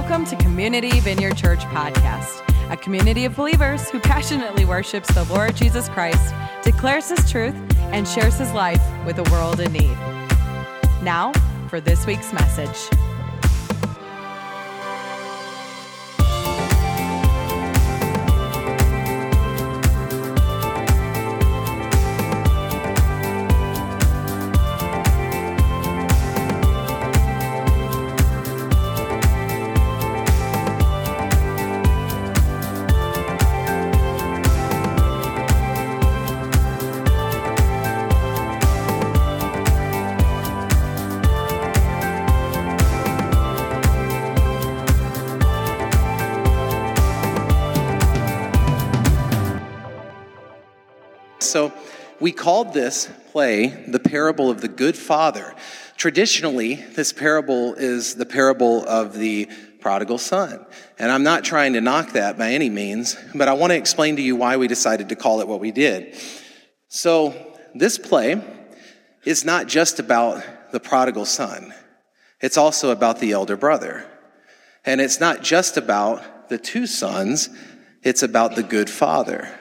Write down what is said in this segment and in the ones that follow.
Welcome to Community Vineyard Church Podcast, a community of believers who passionately worships the Lord Jesus Christ, declares his truth, and shares his life with a world in need. Now, for this week's message. So we called this play the parable of the good father. Traditionally, this parable is the parable of the prodigal son. And I'm not trying to knock that by any means, but I want to explain to you why we decided to call it what we did. So this play is not just about the prodigal son. It's also about the elder brother. And it's not just about the two sons. It's about the good father.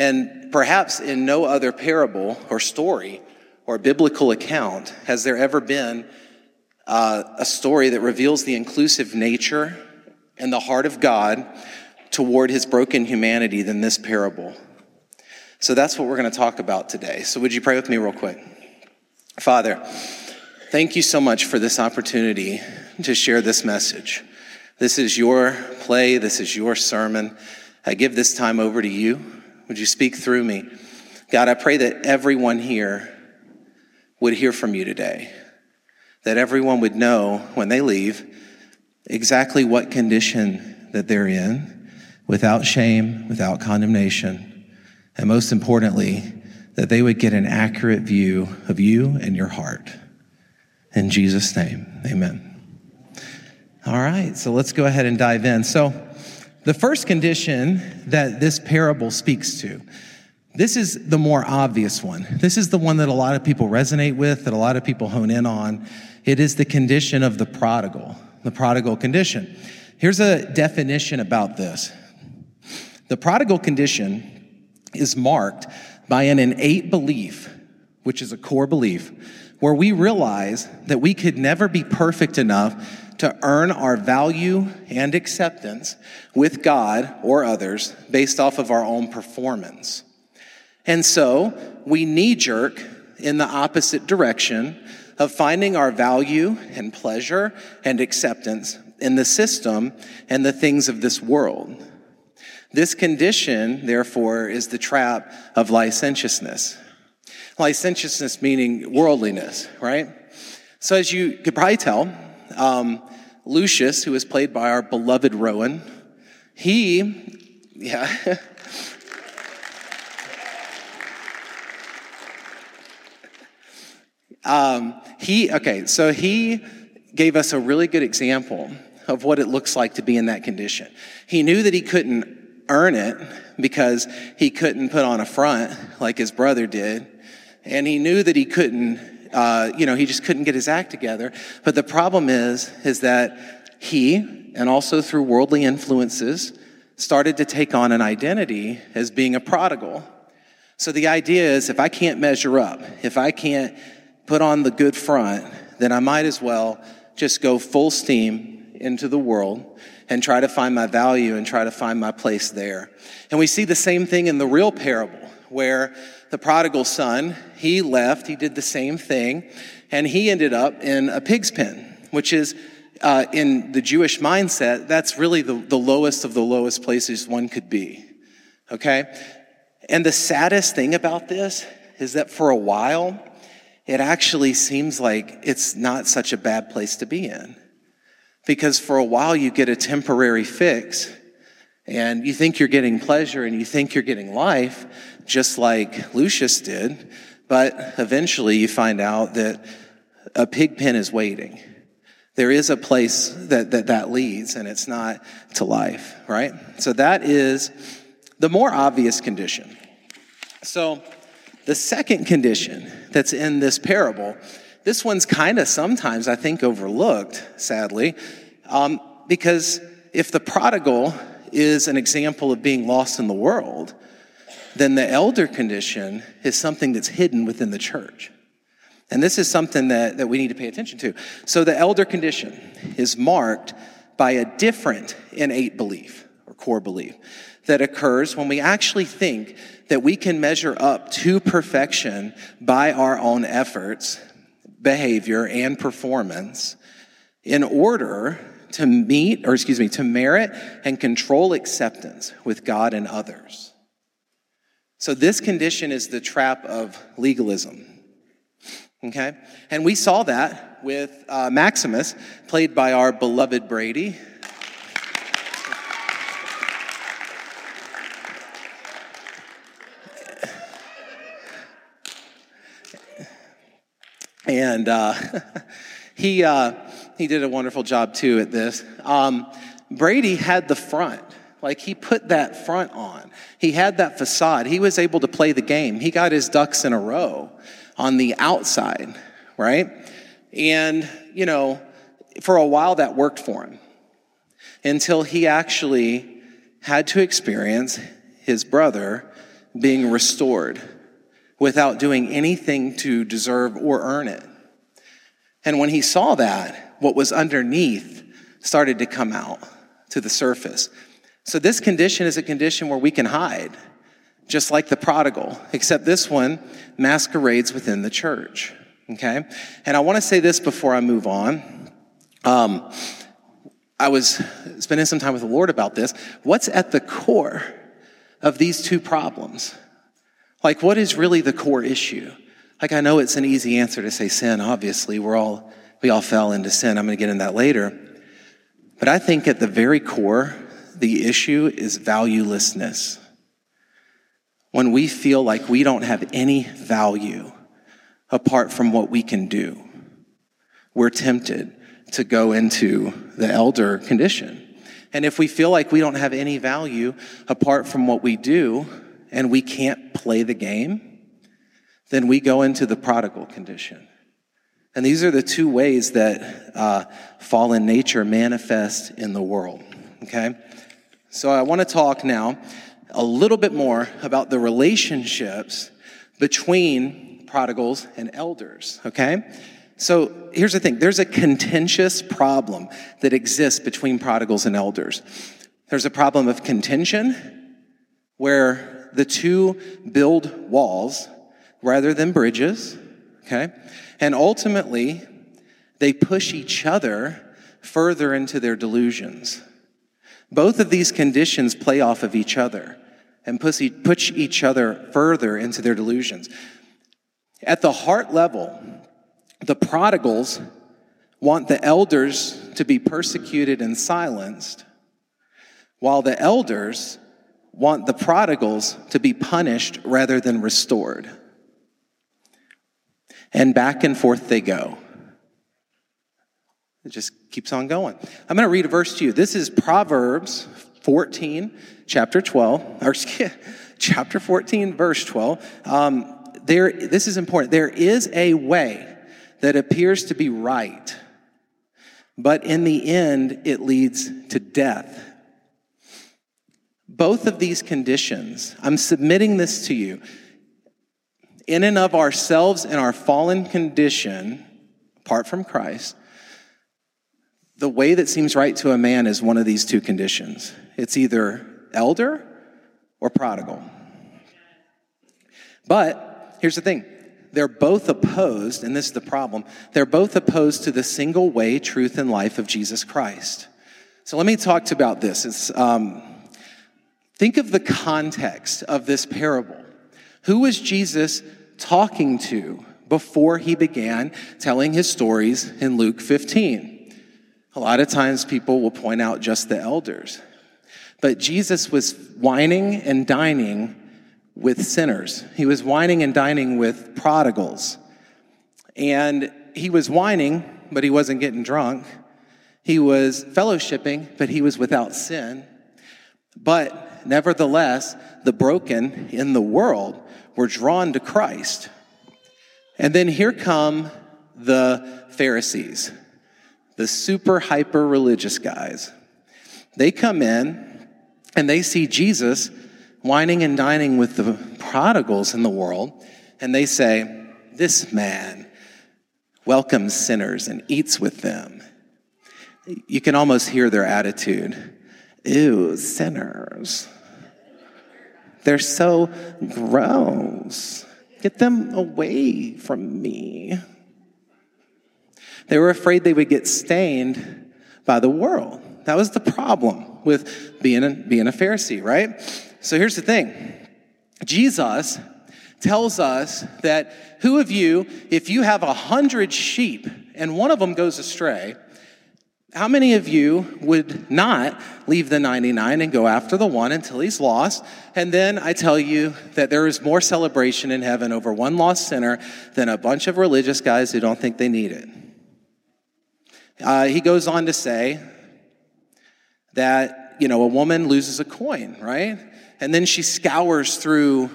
And perhaps in no other parable or story or biblical account has there ever been uh, a story that reveals the inclusive nature and the heart of God toward his broken humanity than this parable. So that's what we're going to talk about today. So would you pray with me real quick? Father, thank you so much for this opportunity to share this message. This is your play. This is your sermon. I give this time over to you. Would you speak through me? God, I pray that everyone here would hear from you today, that everyone would know when they leave exactly what condition that they're in, without shame, without condemnation, and most importantly, that they would get an accurate view of you and your heart. In Jesus' name, amen. All right, so let's go ahead and dive in. So, the first condition that this parable speaks to, this is the more obvious one. This is the one that a lot of people resonate with, that a lot of people hone in on. It is the condition of the prodigal, the prodigal condition. Here's a definition about this. The prodigal condition is marked by an innate belief, which is a core belief, where we realize that we could never be perfect enough to earn our value and acceptance with God or others based off of our own performance. And so we knee jerk in the opposite direction of finding our value and pleasure and acceptance in the system and the things of this world. This condition, therefore, is the trap of licentiousness. Licentiousness meaning worldliness, right? So as you could probably tell, um, Lucius, who is played by our beloved Rowan, he, yeah. um, he, okay, so he gave us a really good example of what it looks like to be in that condition. He knew that he couldn't earn it because he couldn't put on a front like his brother did. And he knew that he couldn't uh, you know, he just couldn't get his act together. But the problem is, is that he, and also through worldly influences, started to take on an identity as being a prodigal. So the idea is if I can't measure up, if I can't put on the good front, then I might as well just go full steam into the world and try to find my value and try to find my place there. And we see the same thing in the real parable where the prodigal son, he left, he did the same thing, and he ended up in a pig's pen, which is uh, in the Jewish mindset, that's really the, the lowest of the lowest places one could be. Okay? And the saddest thing about this is that for a while, it actually seems like it's not such a bad place to be in. Because for a while, you get a temporary fix and you think you're getting pleasure and you think you're getting life, just like Lucius did, but eventually you find out that a pig pen is waiting. There is a place that, that that leads, and it's not to life, right? So that is the more obvious condition. So the second condition that's in this parable, this one's kind of sometimes, I think, overlooked, sadly. Um, because if the prodigal is an example of being lost in the world, then the elder condition is something that's hidden within the church. And this is something that, that we need to pay attention to. So the elder condition is marked by a different innate belief or core belief that occurs when we actually think that we can measure up to perfection by our own efforts, behavior, and performance in order to meet, or excuse me, to merit and control acceptance with God and others. So this condition is the trap of legalism. Okay? And we saw that with uh, Maximus, played by our beloved Brady. And uh, he, uh, he did a wonderful job too at this. Um, Brady had the front. Like he put that front on. He had that facade. He was able to play the game. He got his ducks in a row on the outside, right? And, you know, for a while that worked for him until he actually had to experience his brother being restored without doing anything to deserve or earn it. And when he saw that, what was underneath started to come out to the surface. So this condition is a condition where we can hide, just like the prodigal, except this one masquerades within the church. Okay? And I want to say this before I move on. Um, I was spending some time with the Lord about this. What's at the core of these two problems? Like, what is really the core issue? Like, I know it's an easy answer to say sin, obviously. We're all, we all fell into sin. I'm going to get into that later. But I think at the very core, the issue is valuelessness. When we feel like we don't have any value apart from what we can do, we're tempted to go into the elder condition. And if we feel like we don't have any value apart from what we do, and we can't play the game, then we go into the prodigal condition. And these are the two ways that uh, fallen nature manifests in the world. Okay? So I want to talk now a little bit more about the relationships between prodigals and elders. Okay? So here's the thing there's a contentious problem that exists between prodigals and elders. There's a problem of contention where the two build walls rather than bridges, okay? And ultimately, they push each other further into their delusions. Both of these conditions play off of each other and push each other further into their delusions. At the heart level, the prodigals want the elders to be persecuted and silenced, while the elders want the prodigals to be punished rather than restored. And back and forth they go. Just keeps on going. I'm going to read a verse to you. This is Proverbs 14, chapter 12, or chapter 14, verse 12. Um, there, this is important. There is a way that appears to be right, but in the end, it leads to death. Both of these conditions, I'm submitting this to you. In and of ourselves and our fallen condition, apart from Christ, the way that seems right to a man is one of these two conditions it's either elder or prodigal. But here's the thing they're both opposed, and this is the problem, they're both opposed to the single way, truth, and life of Jesus Christ. So let me talk about this. Um, Think of the context of this parable. Who was Jesus talking to before he began telling his stories in Luke 15? A lot of times people will point out just the elders. But Jesus was wining and dining with sinners. He was wining and dining with prodigals. And he was wining, but he wasn't getting drunk. He was fellowshipping, but he was without sin. But nevertheless, the broken in the world were drawn to Christ. And then here come the Pharisees, the super hyper religious guys. They come in and they see Jesus wining and dining with the prodigals in the world, and they say, This man welcomes sinners and eats with them. You can almost hear their attitude. Ew, sinners. They're so gross. Get them away from me. They were afraid they would get stained by the world. That was the problem with being a, being a Pharisee, right? So here's the thing Jesus tells us that who of you, if you have a hundred sheep and one of them goes astray, how many of you would not leave the 99 and go after the one until he's lost? And then I tell you that there is more celebration in heaven over one lost sinner than a bunch of religious guys who don't think they need it. Uh, he goes on to say that, you know, a woman loses a coin, right? And then she scours through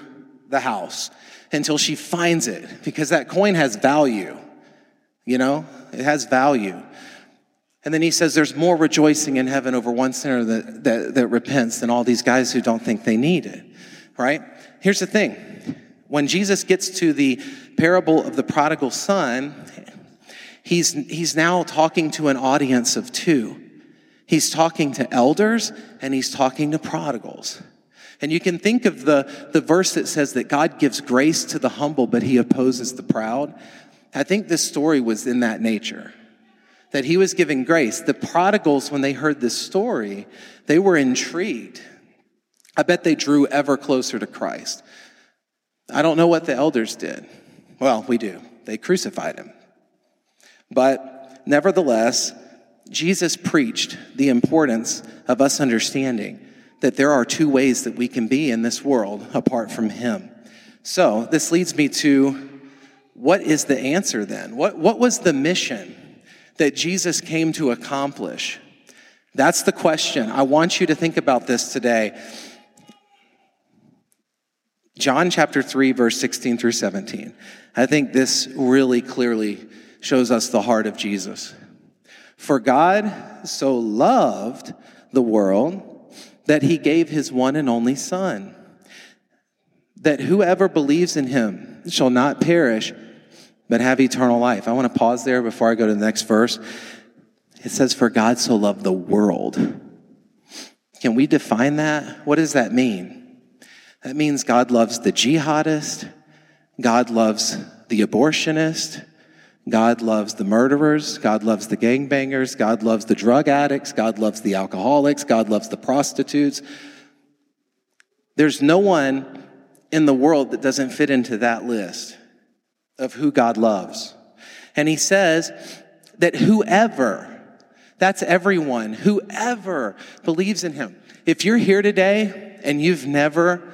the house until she finds it because that coin has value. You know, it has value. And then he says there's more rejoicing in heaven over one sinner that, that, that repents than all these guys who don't think they need it, right? Here's the thing. When Jesus gets to the parable of the prodigal son, he's, he's now talking to an audience of two. He's talking to elders and he's talking to prodigals. And you can think of the, the verse that says that God gives grace to the humble, but he opposes the proud. I think this story was in that nature that he was giving grace. The prodigals, when they heard this story, they were intrigued. I bet they drew ever closer to Christ. I don't know what the elders did. Well, we do. They crucified him. But nevertheless, Jesus preached the importance of us understanding that there are two ways that we can be in this world apart from him. So, this leads me to what is the answer then? What, what was the mission that Jesus came to accomplish? That's the question. I want you to think about this today. John chapter 3, verse 16 through 17. I think this really clearly shows us the heart of Jesus. For God so loved the world that he gave his one and only Son, that whoever believes in him shall not perish but have eternal life. I want to pause there before I go to the next verse. It says, For God so loved the world. Can we define that? What does that mean? That means God loves the jihadist, God loves the abortionist, God loves the murderers, God loves the gangbangers, God loves the drug addicts, God loves the alcoholics, God loves the prostitutes. There's no one in the world that doesn't fit into that list of who God loves. And he says that whoever, that's everyone, whoever believes in him. If you're here today and you've never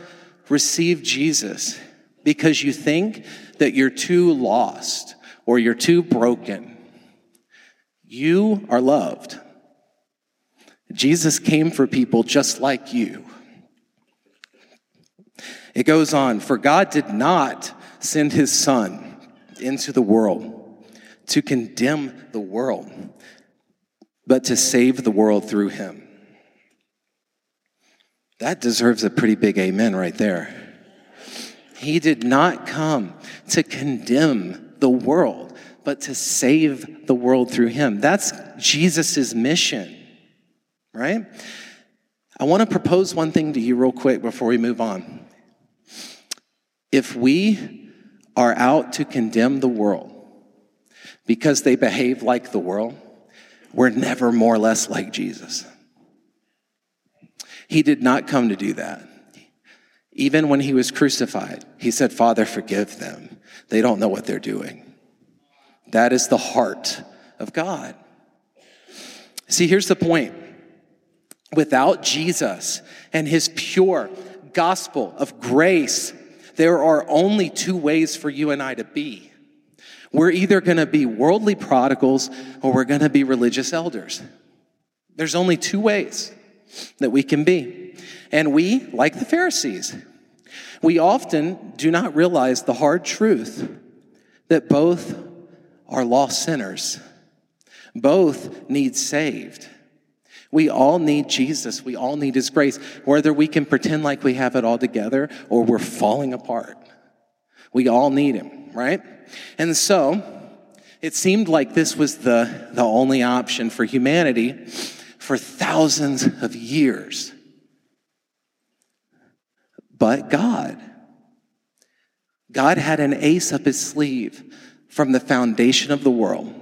received Jesus because you think that you're too lost or you're too broken, you are loved. Jesus came for people just like you. It goes on, for God did not send his son into the world to condemn the world, but to save the world through him. That deserves a pretty big amen right there. He did not come to condemn the world, but to save the world through him. That's Jesus' mission, right? I want to propose one thing to you real quick before we move on. If we are out to condemn the world because they behave like the world, we're never more or less like Jesus. He did not come to do that. Even when he was crucified, he said, Father, forgive them. They don't know what they're doing. That is the heart of God. See, here's the point. Without Jesus and his pure gospel of grace there are only two ways for you and I to be. We're either going to be worldly prodigals or we're going to be religious elders. There's only two ways that we can be. And we, like the Pharisees, we often do not realize the hard truth that both are lost sinners. Both need saved. We all need Jesus. We all need His grace, whether we can pretend like we have it all together or we're falling apart. We all need Him, right? And so, it seemed like this was the, the only option for humanity for thousands of years. But God, God had an ace up his sleeve from the foundation of the world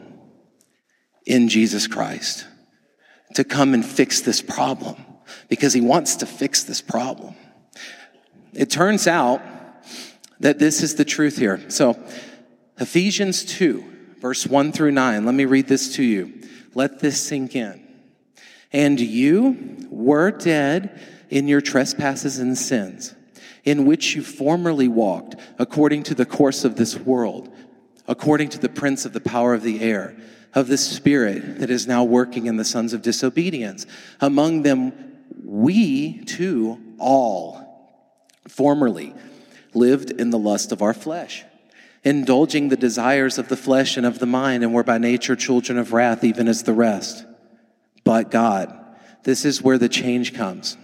in Jesus Christ to come and fix this problem because he wants to fix this problem. It turns out that this is the truth here. So, Ephesians 2, verse 1 through 9, let me read this to you. Let this sink in. And you were dead in your trespasses and sins, in which you formerly walked according to the course of this world, according to the prince of the power of the air of the Spirit that is now working in the sons of disobedience. Among them, we too all formerly lived in the lust of our flesh, indulging the desires of the flesh and of the mind, and were by nature children of wrath, even as the rest. But God, this is where the change comes.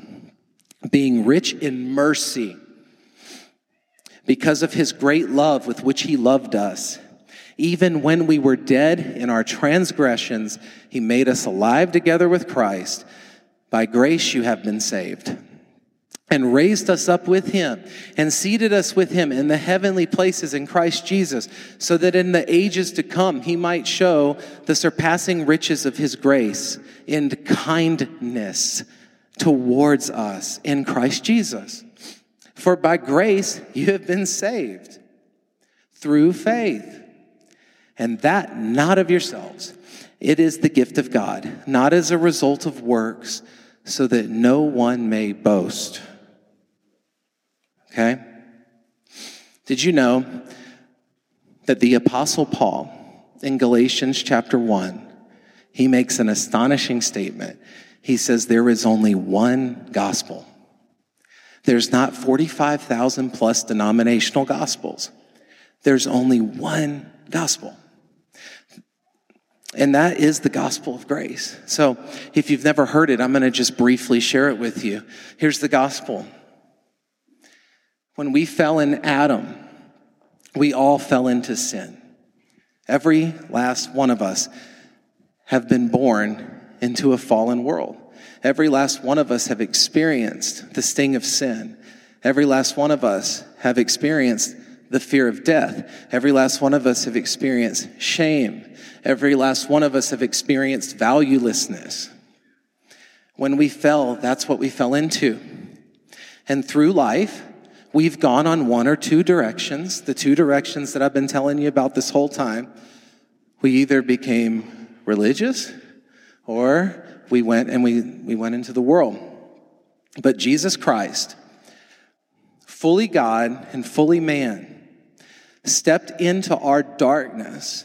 Being rich in mercy, because of his great love with which he loved us even when we were dead in our transgressions, he made us alive together with Christ. By grace you have been saved. And raised us up with him and seated us with him in the heavenly places in Christ Jesus, so that in the ages to come he might show the surpassing riches of his grace in kindness towards us in Christ Jesus. For by grace you have been saved through faith and that not of yourselves. It is the gift of God, not as a result of works, so that no one may boast. Okay? Did you know that the Apostle Paul in Galatians chapter 1, he makes an astonishing statement. He says, There is only one gospel. There's not 45,000 plus denominational gospels. There's only one gospel. And that is the gospel of grace. So if you've never heard it, I'm going to just briefly share it with you. Here's the gospel. When we fell in Adam, we all fell into sin. Every last one of us have been born into a fallen world. Every last one of us have experienced the sting of sin. Every last one of us have experienced the fear of death. Every last one of us have experienced shame Every last one of us have experienced valuelessness. When we fell, that's what we fell into. And through life, we've gone on one or two directions, the two directions that I've been telling you about this whole time. We either became religious or we went and we, we went into the world. But Jesus Christ, fully God and fully man, stepped into our darkness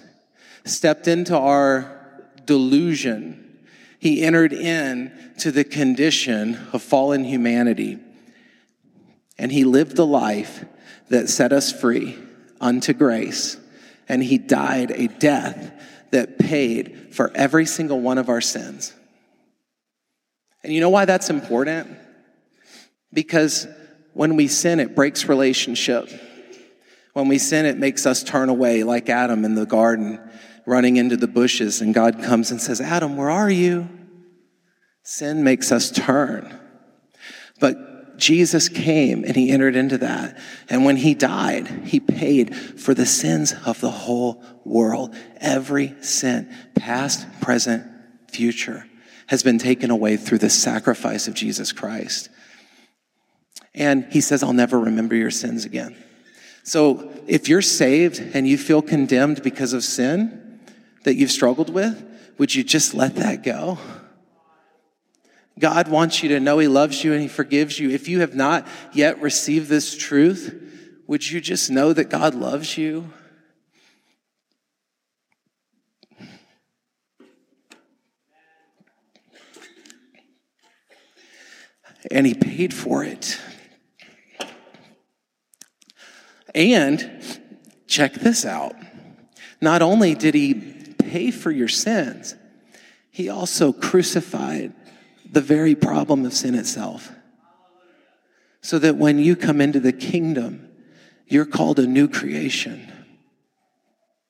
stepped into our delusion. He entered in to the condition of fallen humanity. And he lived the life that set us free unto grace. And he died a death that paid for every single one of our sins. And you know why that's important? Because when we sin, it breaks relationship. When we sin, it makes us turn away like Adam in the garden running into the bushes, and God comes and says, Adam, where are you? Sin makes us turn. But Jesus came and he entered into that. And when he died, he paid for the sins of the whole world. Every sin, past, present, future, has been taken away through the sacrifice of Jesus Christ. And he says, I'll never remember your sins again. So if you're saved and you feel condemned because of sin, that you've struggled with, would you just let that go? God wants you to know He loves you and He forgives you. If you have not yet received this truth, would you just know that God loves you? And He paid for it. And check this out. Not only did He pay for your sins, he also crucified the very problem of sin itself. So that when you come into the kingdom, you're called a new creation.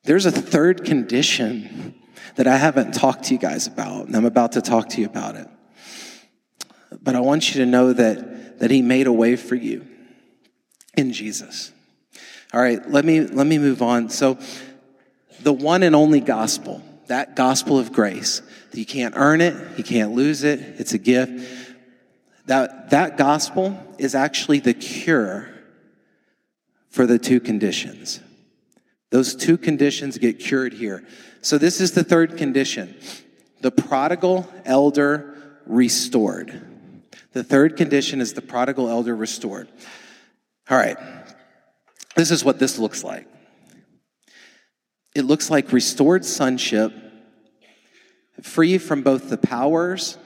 There's a third condition that I haven't talked to you guys about, and I'm about to talk to you about it. But I want you to know that, that He made a way for you in Jesus. All right, let me, let me move on. So, the one and only gospel, that gospel of grace, that you can't earn it, you can't lose it, it's a gift. That, that gospel is actually the cure for the two conditions. Those two conditions get cured here. So, this is the third condition the prodigal elder restored. The third condition is the prodigal elder restored. All right, this is what this looks like it looks like restored sonship, free from both the powers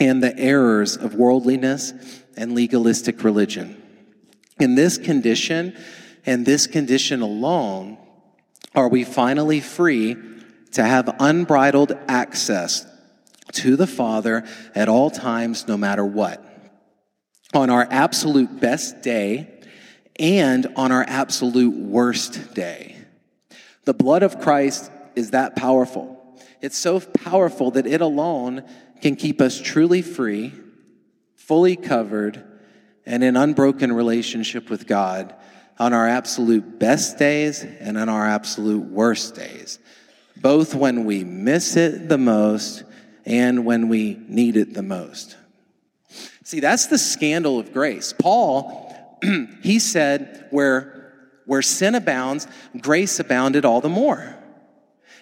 and the errors of worldliness and legalistic religion. In this condition, and this condition alone, are we finally free to have unbridled access to the Father at all times, no matter what. On our absolute best day and on our absolute worst day. The blood of Christ is that powerful. It's so powerful that it alone can keep us truly free, fully covered, and in unbroken relationship with God on our absolute best days and on our absolute worst days, both when we miss it the most and when we need it the most. See, that's the scandal of grace. Paul, he said, where, where sin abounds, grace abounded all the more.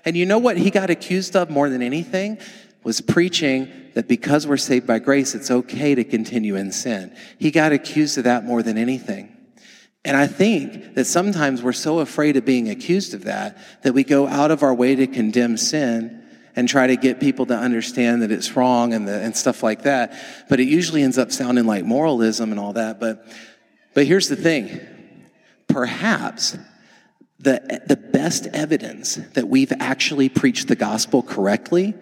And you know what he got accused of more than anything? Was preaching that because we're saved by grace, it's okay to continue in sin. He got accused of that more than anything. And I think that sometimes we're so afraid of being accused of that that we go out of our way to condemn sin and try to get people to understand that it's wrong and, the, and stuff like that. But it usually ends up sounding like moralism and all that. But, but here's the thing perhaps the, the best evidence that we've actually preached the gospel correctly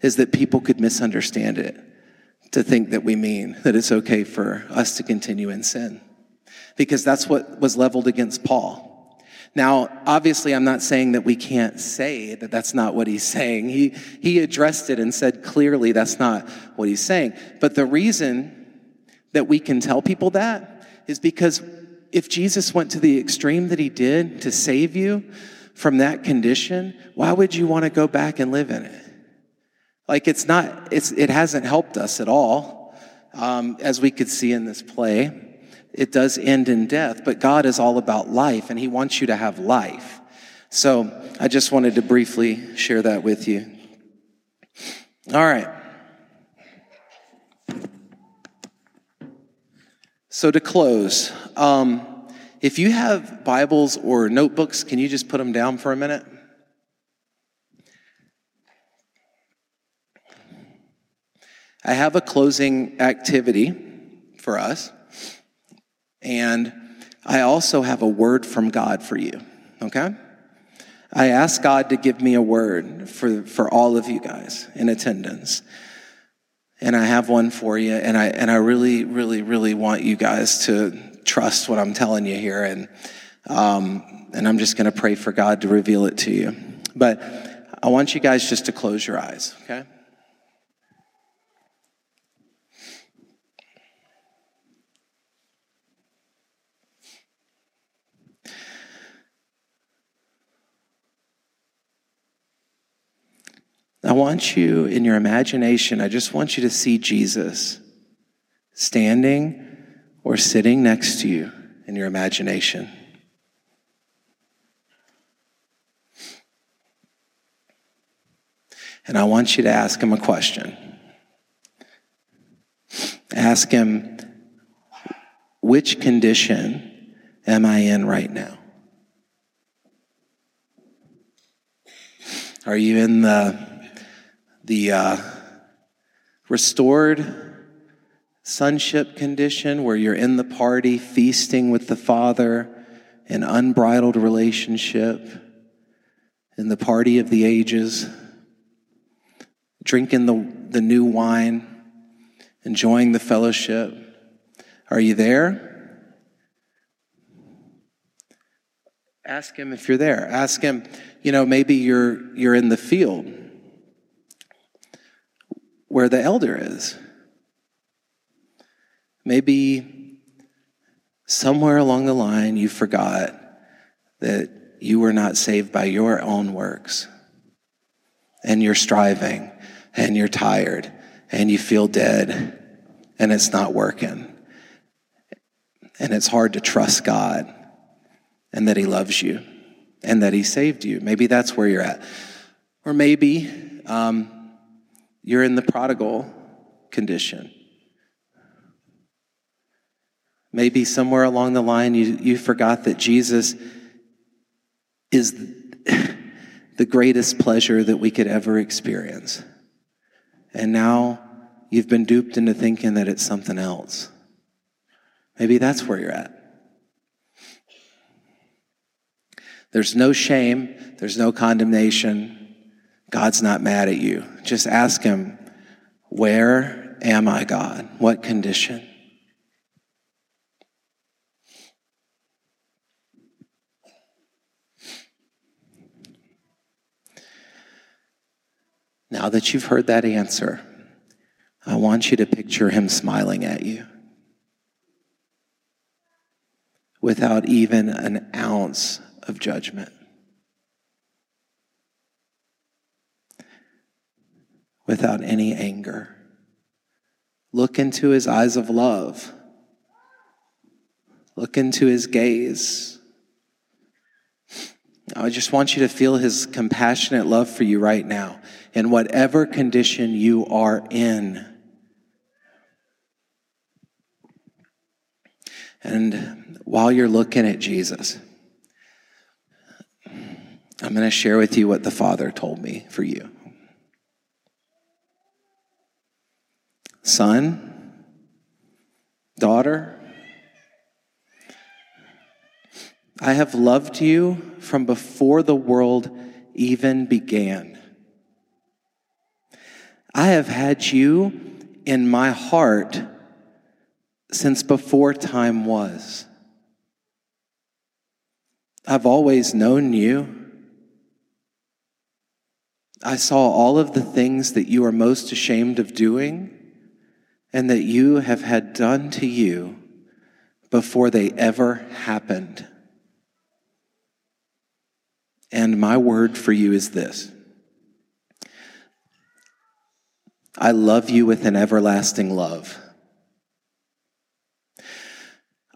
is that people could misunderstand it to think that we mean that it's okay for us to continue in sin. Because that's what was leveled against Paul. Now, obviously, I'm not saying that we can't say that that's not what he's saying. He, he addressed it and said clearly that's not what he's saying. But the reason that we can tell people that is because if Jesus went to the extreme that he did to save you from that condition, why would you want to go back and live in it? Like it's not, it's, it hasn't helped us at all, um, as we could see in this play. It does end in death, but God is all about life and he wants you to have life. So I just wanted to briefly share that with you. All right. So to close, um, if you have Bibles or notebooks, can you just put them down for a minute? I have a closing activity for us, and I also have a word from God for you, okay? I asked God to give me a word for, for all of you guys in attendance. And I have one for you, and I, and I really, really, really want you guys to trust what I'm telling you here. And, um, and I'm just going to pray for God to reveal it to you. But I want you guys just to close your eyes, okay? I want you in your imagination, I just want you to see Jesus standing or sitting next to you in your imagination. And I want you to ask him a question. Ask him, which condition am I in right now? Are you in the, the uh, restored sonship condition where you're in the party, feasting with the Father, an unbridled relationship, in the party of the ages? drinking the, the new wine, enjoying the fellowship? Are you there? Ask him if you're there. Ask him, you know, maybe you're, you're in the field where the elder is. Maybe somewhere along the line you forgot that you were not saved by your own works and you're striving and you're tired and you feel dead and it's not working. And it's hard to trust God and that He loves you and that He saved you. Maybe that's where you're at. Or maybe um, you're in the prodigal condition. Maybe somewhere along the line you, you forgot that Jesus is the greatest pleasure that we could ever experience. And now you've been duped into thinking that it's something else. Maybe that's where you're at. There's no shame, there's no condemnation. God's not mad at you. Just ask Him, Where am I, God? What condition? Now that you've heard that answer, I want you to picture him smiling at you without even an ounce of judgment. Without any anger. Look into his eyes of love. Look into his gaze. I just want you to feel his compassionate love for you right now in whatever condition you are in. And while you're looking at Jesus, I'm going to share with you what the Father told me for you. Son, daughter, I have loved you from before the world even began. I have had you in my heart since before time was. I've always known you. I saw all of the things that you are most ashamed of doing and that you have had done to you before they ever happened. And my word for you is this I love you with an everlasting love.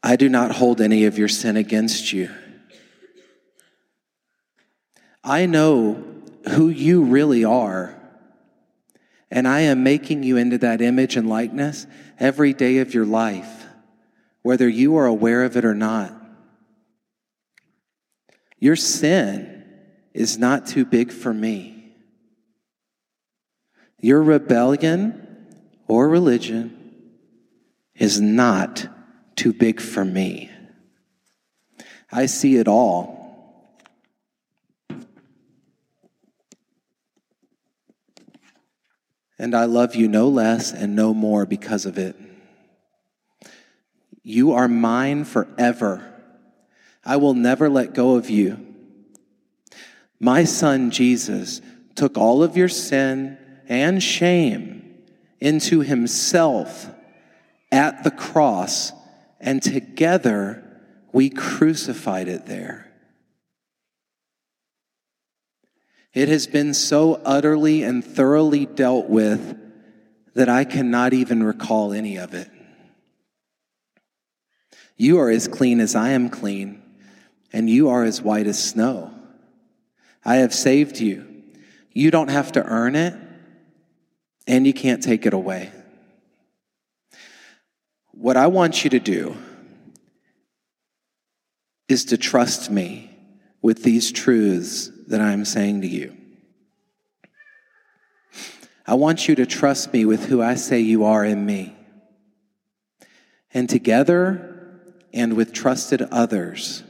I do not hold any of your sin against you. I know who you really are, and I am making you into that image and likeness every day of your life, whether you are aware of it or not. Your sin is not too big for me. Your rebellion or religion is not too big for me. I see it all. And I love you no less and no more because of it. You are mine forever. I will never let go of you. My son Jesus took all of your sin and shame into himself at the cross, and together we crucified it there. It has been so utterly and thoroughly dealt with that I cannot even recall any of it. You are as clean as I am clean, and you are as white as snow. I have saved you. You don't have to earn it and you can't take it away. What I want you to do is to trust me with these truths that I'm saying to you. I want you to trust me with who I say you are in me. And together and with trusted others,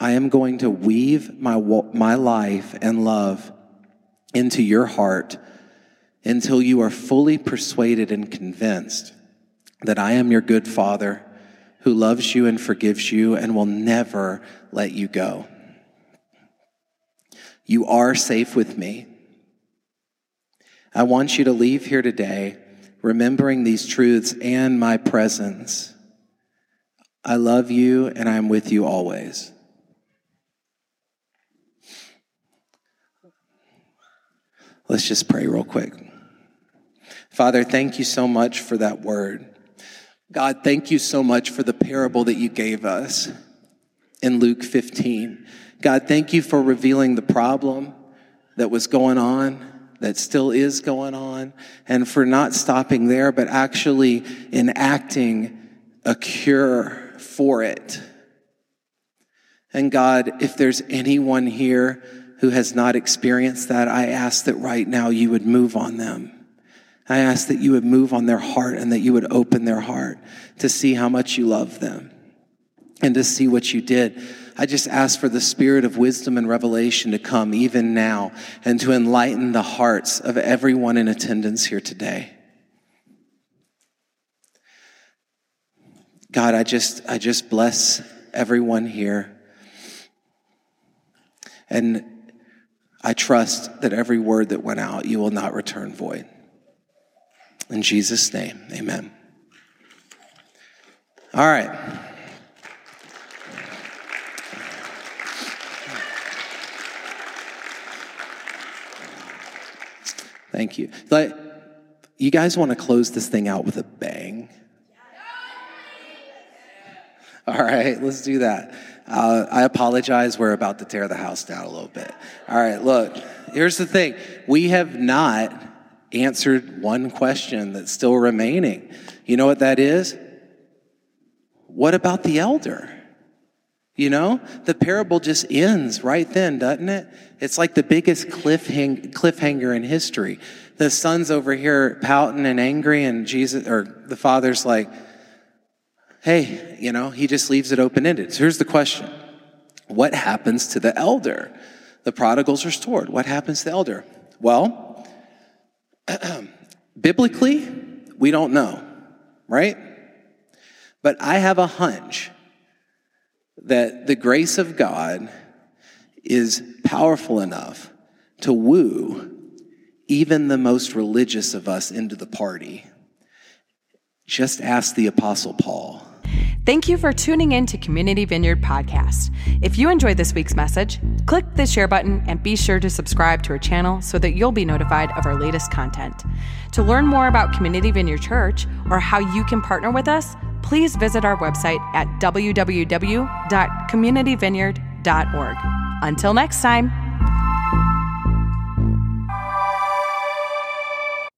I am going to weave my, my life and love into your heart until you are fully persuaded and convinced that I am your good father who loves you and forgives you and will never let you go. You are safe with me. I want you to leave here today remembering these truths and my presence. I love you and I'm with you always. Let's just pray real quick. Father, thank you so much for that word. God, thank you so much for the parable that you gave us in Luke 15. God, thank you for revealing the problem that was going on, that still is going on, and for not stopping there, but actually enacting a cure for it. And God, if there's anyone here who has not experienced that, I ask that right now you would move on them. I ask that you would move on their heart and that you would open their heart to see how much you love them and to see what you did. I just ask for the spirit of wisdom and revelation to come even now and to enlighten the hearts of everyone in attendance here today. God, I just, I just bless everyone here. And I trust that every word that went out, you will not return void. In Jesus' name, amen. All right. Thank you. Like, you guys want to close this thing out with a bang? All right, let's do that. Uh, I apologize. We're about to tear the house down a little bit. All right, look, here's the thing we have not answered one question that's still remaining. You know what that is? What about the elder? You know, the parable just ends right then, doesn't it? It's like the biggest cliffhang- cliffhanger in history. The son's over here pouting and angry, and Jesus, or the father's like, hey, you know, he just leaves it open ended. So here's the question What happens to the elder? The prodigal's restored. What happens to the elder? Well, biblically, we don't know, right? But I have a hunch that the grace of God is powerful enough to woo even the most religious of us into the party. Just ask the Apostle Paul. Thank you for tuning in to Community Vineyard Podcast. If you enjoyed this week's message, click the share button and be sure to subscribe to our channel so that you'll be notified of our latest content. To learn more about Community Vineyard Church or how you can partner with us, please visit our website at www.communityvineyard.org. Until next time.